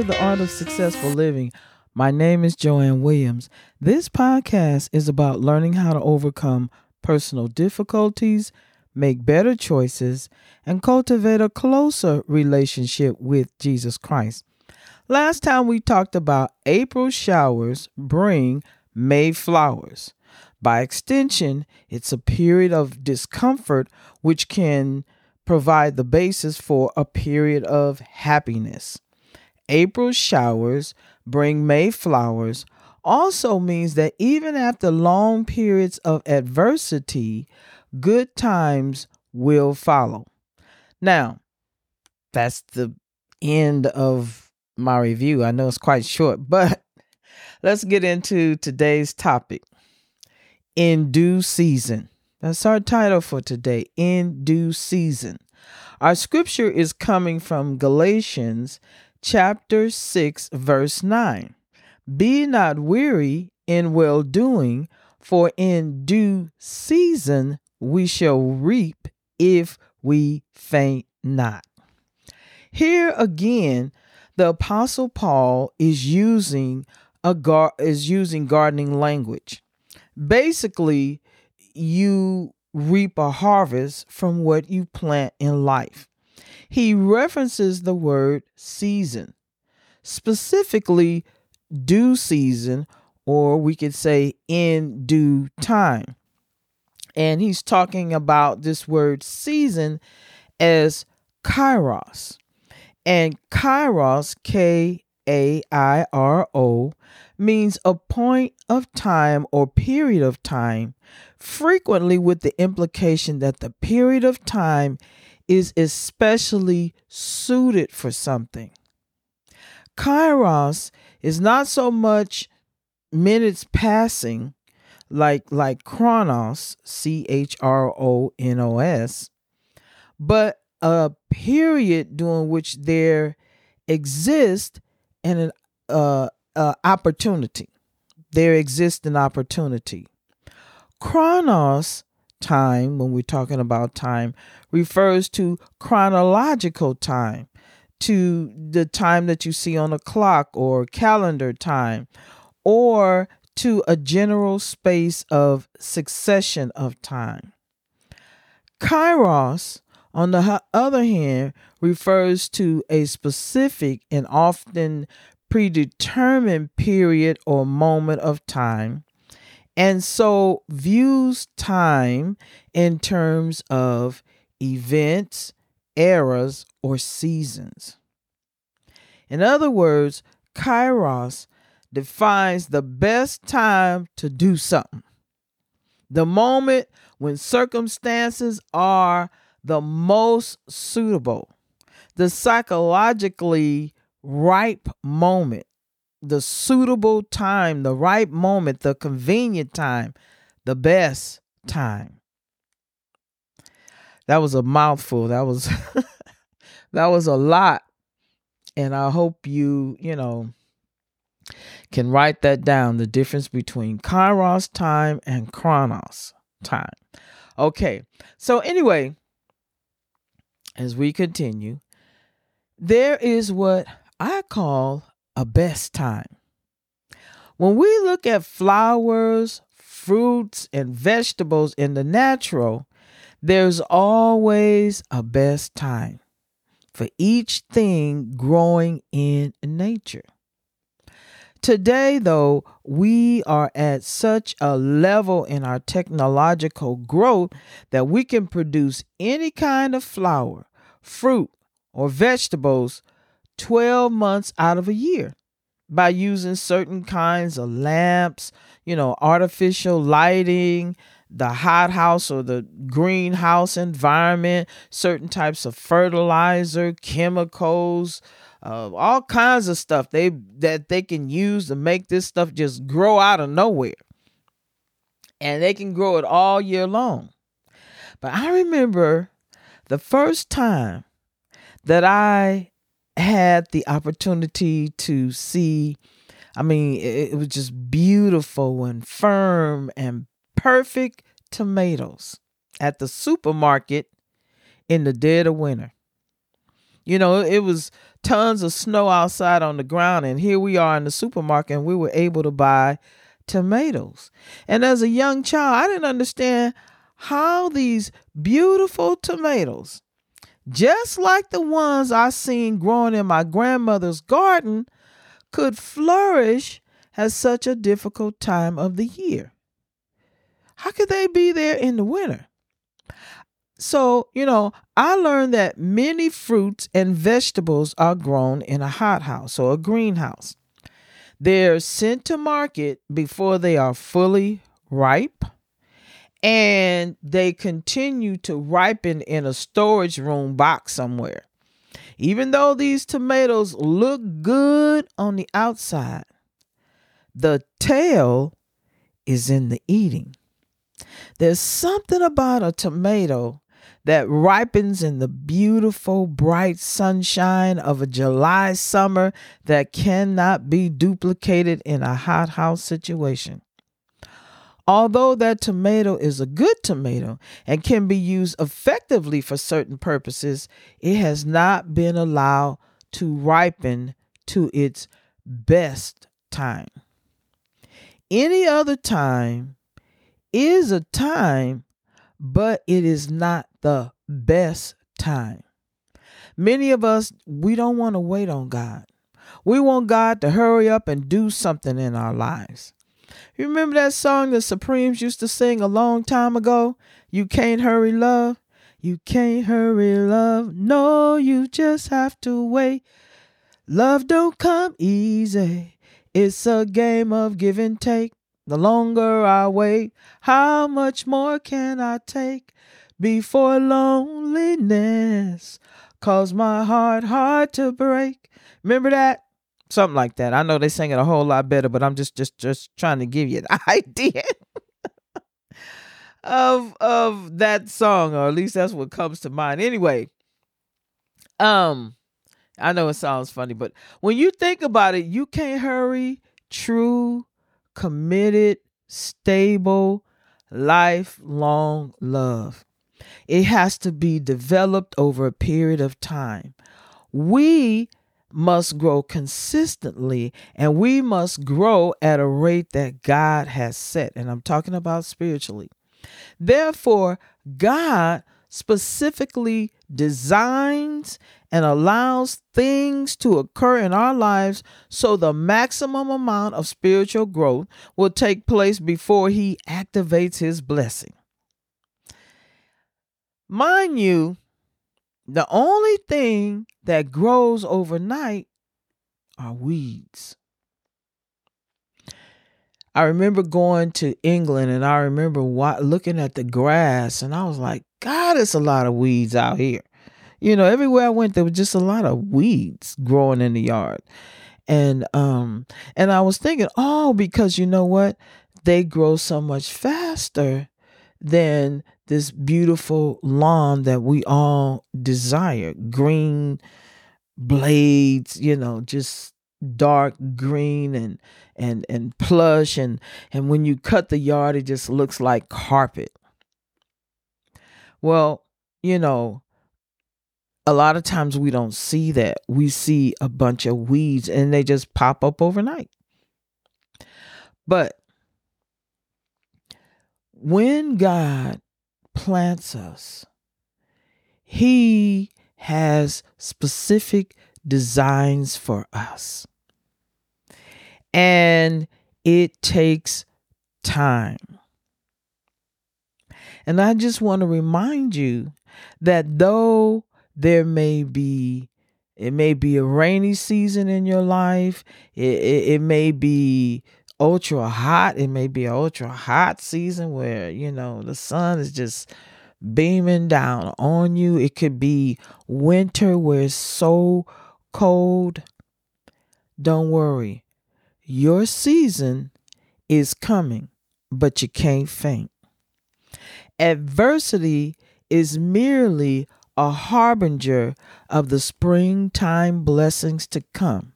to the Art of Successful Living. My name is Joanne Williams. This podcast is about learning how to overcome personal difficulties, make better choices, and cultivate a closer relationship with Jesus Christ. Last time we talked about April showers bring May flowers. By extension, it's a period of discomfort which can provide the basis for a period of happiness. April showers bring May flowers also means that even after long periods of adversity, good times will follow. Now, that's the end of my review. I know it's quite short, but let's get into today's topic in due season. That's our title for today in due season. Our scripture is coming from Galatians chapter 6, verse 9. Be not weary in well doing, for in due season we shall reap if we faint not. Here again, the apostle Paul is using a gar- is using gardening language. Basically, you reap a harvest from what you plant in life. He references the word season, specifically due season, or we could say in due time. And he's talking about this word season as kairos. And kairos, K A I R O, means a point of time or period of time, frequently with the implication that the period of time is especially suited for something. Kairos is not so much minutes passing like like chronos c h r o n o s but a period during which there exists an uh, uh, opportunity there exists an opportunity chronos time when we're talking about time refers to chronological time to the time that you see on a clock or calendar time, or to a general space of succession of time. Kairos, on the other hand, refers to a specific and often predetermined period or moment of time, and so views time in terms of events, eras, or seasons. In other words, kairos defines the best time to do something. The moment when circumstances are the most suitable, the psychologically ripe moment, the suitable time, the right moment, the convenient time, the best time that was a mouthful. That was that was a lot. And I hope you, you know, can write that down the difference between kairos time and chronos time. Okay. So anyway, as we continue, there is what I call a best time. When we look at flowers, fruits, and vegetables in the natural, there's always a best time for each thing growing in nature. Today, though, we are at such a level in our technological growth that we can produce any kind of flower, fruit, or vegetables 12 months out of a year by using certain kinds of lamps, you know, artificial lighting, the hothouse or the greenhouse environment, certain types of fertilizer, chemicals, uh, all kinds of stuff they that they can use to make this stuff just grow out of nowhere. And they can grow it all year long. But I remember the first time that I had the opportunity to see I mean, it, it was just beautiful and firm and perfect tomatoes at the supermarket in the dead of winter. You know, it was tons of snow outside on the ground, and here we are in the supermarket, and we were able to buy tomatoes. And as a young child, I didn't understand how these beautiful tomatoes, just like the ones I seen growing in my grandmother's garden, could flourish at such a difficult time of the year. How could they be there in the winter? So, you know, I learned that many fruits and vegetables are grown in a hothouse or a greenhouse. They're sent to market before they are fully ripe and they continue to ripen in a storage room box somewhere. Even though these tomatoes look good on the outside, the tail is in the eating. There's something about a tomato that ripens in the beautiful, bright sunshine of a July summer that cannot be duplicated in a hothouse situation. Although that tomato is a good tomato and can be used effectively for certain purposes, it has not been allowed to ripen to its best time. Any other time is a time, but it is not the best time. Many of us, we don't want to wait on God. We want God to hurry up and do something in our lives. You remember that song the Supremes used to sing a long time ago? You can't hurry love. You can't hurry love. No, you just have to wait. Love don't come easy. It's a game of give and take. The longer I wait, how much more can I take? before loneliness caused my heart hard to break. Remember that? Something like that. I know they sing it a whole lot better, but I'm just just just trying to give you an idea of of that song, or at least that's what comes to mind. Anyway, um, I know it sounds funny, but when you think about it, you can't hurry true, committed, stable, lifelong love. It has to be developed over a period of time. We must grow consistently and we must grow at a rate that God has set. And I'm talking about spiritually. Therefore, God specifically designs and allows things to occur in our lives so the maximum amount of spiritual growth will take place before He activates His blessing. Mind you, the only thing that grows overnight are weeds. I remember going to England and I remember looking at the grass and I was like, God, it's a lot of weeds out here. You know, everywhere I went, there was just a lot of weeds growing in the yard. And um and I was thinking, oh, because you know what? They grow so much faster than this beautiful lawn that we all desire. Green blades you know just dark green and and and plush. And and when you cut the yard it just looks like carpet. Well you know a lot of times we don't see that. We see a bunch of weeds and they just pop up overnight. But when god plants us, He has specific designs for us. And it takes time. And I just want to remind you that though there may be it may be a rainy season in your life. It, it, it, may be ultra hot. It may be an ultra hot season where, you know, the sun is just beaming down on you. It could be winter where it's so cold. Don't worry. Your season is coming, but you can't faint. Adversity is merely a harbinger of the springtime blessings to come.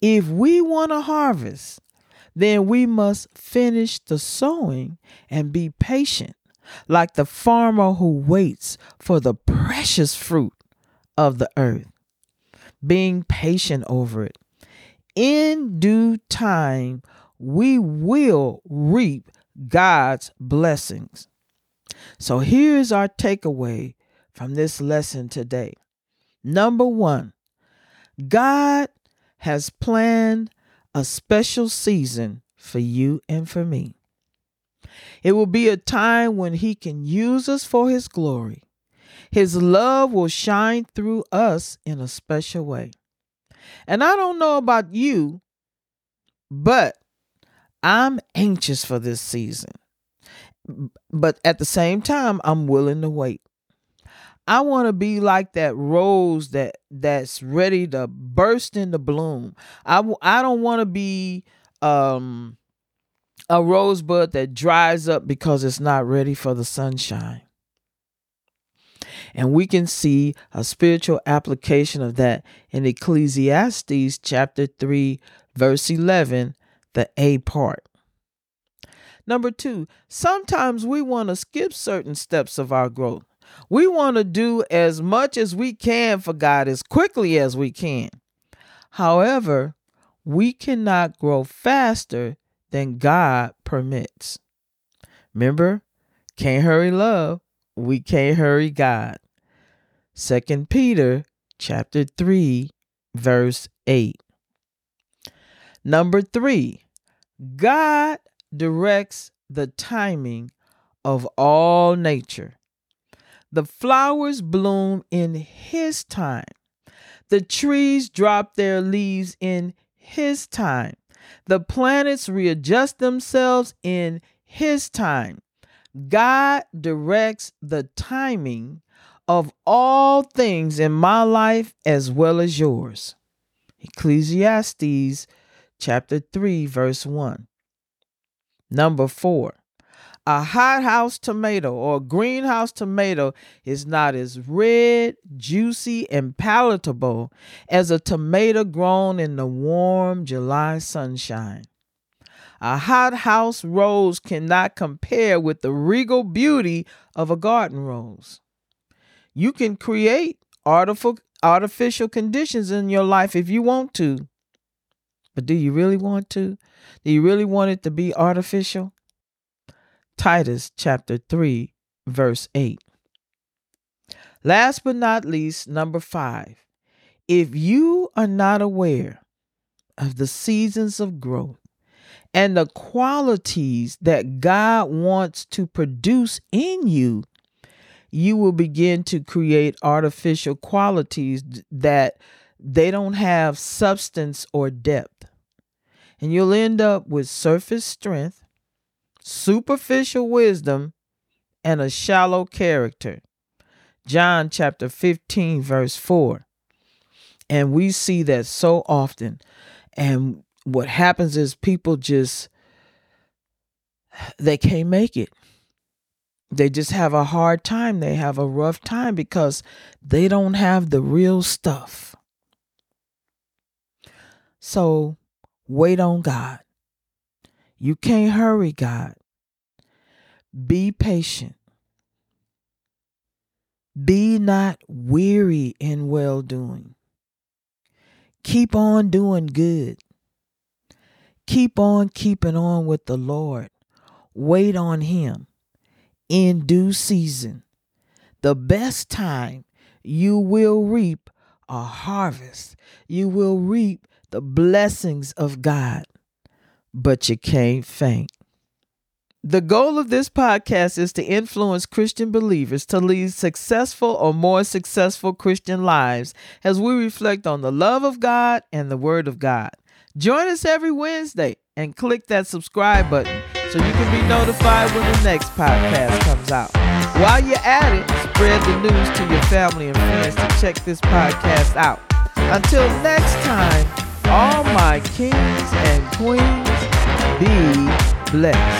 If we want a harvest, then we must finish the sowing and be patient, like the farmer who waits for the precious fruit of the earth. being patient over it. In due time, we will reap God's blessings. So here's our takeaway from this lesson today. Number one, God has planned a special season for you and for me. It will be a time when He can use us for His glory. His love will shine through us in a special way. And I don't know about you, but I'm anxious for this season. But at the same time, I'm willing to wait. I want to be like that rose that that's ready to burst into bloom. I I don't want to be um a rosebud that dries up because it's not ready for the sunshine. And we can see a spiritual application of that in Ecclesiastes chapter 3 verse 11, the A part. Number 2, sometimes we want to skip certain steps of our growth. We want to do as much as we can for God as quickly as we can. However, we cannot grow faster than God permits. Remember, can't hurry love, we can't hurry God. Second Peter chapter 3 verse 8. Number 3. God directs the timing of all nature. The flowers bloom in his time. The trees drop their leaves in his time. The planets readjust themselves in His time. God directs the timing of all things in my life as well as yours. Ecclesiastes chapter 3, verse 1. Number 4. A hothouse tomato or greenhouse tomato is not as red, juicy, and palatable as a tomato grown in the warm July sunshine. A hothouse rose cannot compare with the regal beauty of a garden rose. You can create artificial conditions in your life if you want to. But do you really want to? Do you really want it to be artificial? Titus chapter 3, verse 8. Last but not least, number five. If you are not aware of the seasons of growth and the qualities that God wants to produce in you, you will begin to create artificial qualities that they don't have substance or depth. And you'll end up with surface strength superficial wisdom, and a shallow character. John chapter 15, verse 4. And we see that so often. And what happens is people just, they can't make it. They just have a hard time. They have a rough time because they don't have the real stuff. So wait on God. You can't hurry God. Be patient. Be not weary in well doing. Keep on doing good. Keep on keeping on with the Lord. Wait on Him in due season. The best time you will reap a harvest. You will reap the blessings of God but you can't faint. The goal of this podcast is to influence Christian believers to lead successful or more successful Christian lives as we reflect on the love of God and the Word of God. Join us every Wednesday and click that subscribe button so you can be notified when the next podcast comes out. While you're at it, spread the news to your family and friends to check this podcast out. Until next time, all my kings and queens be blessed.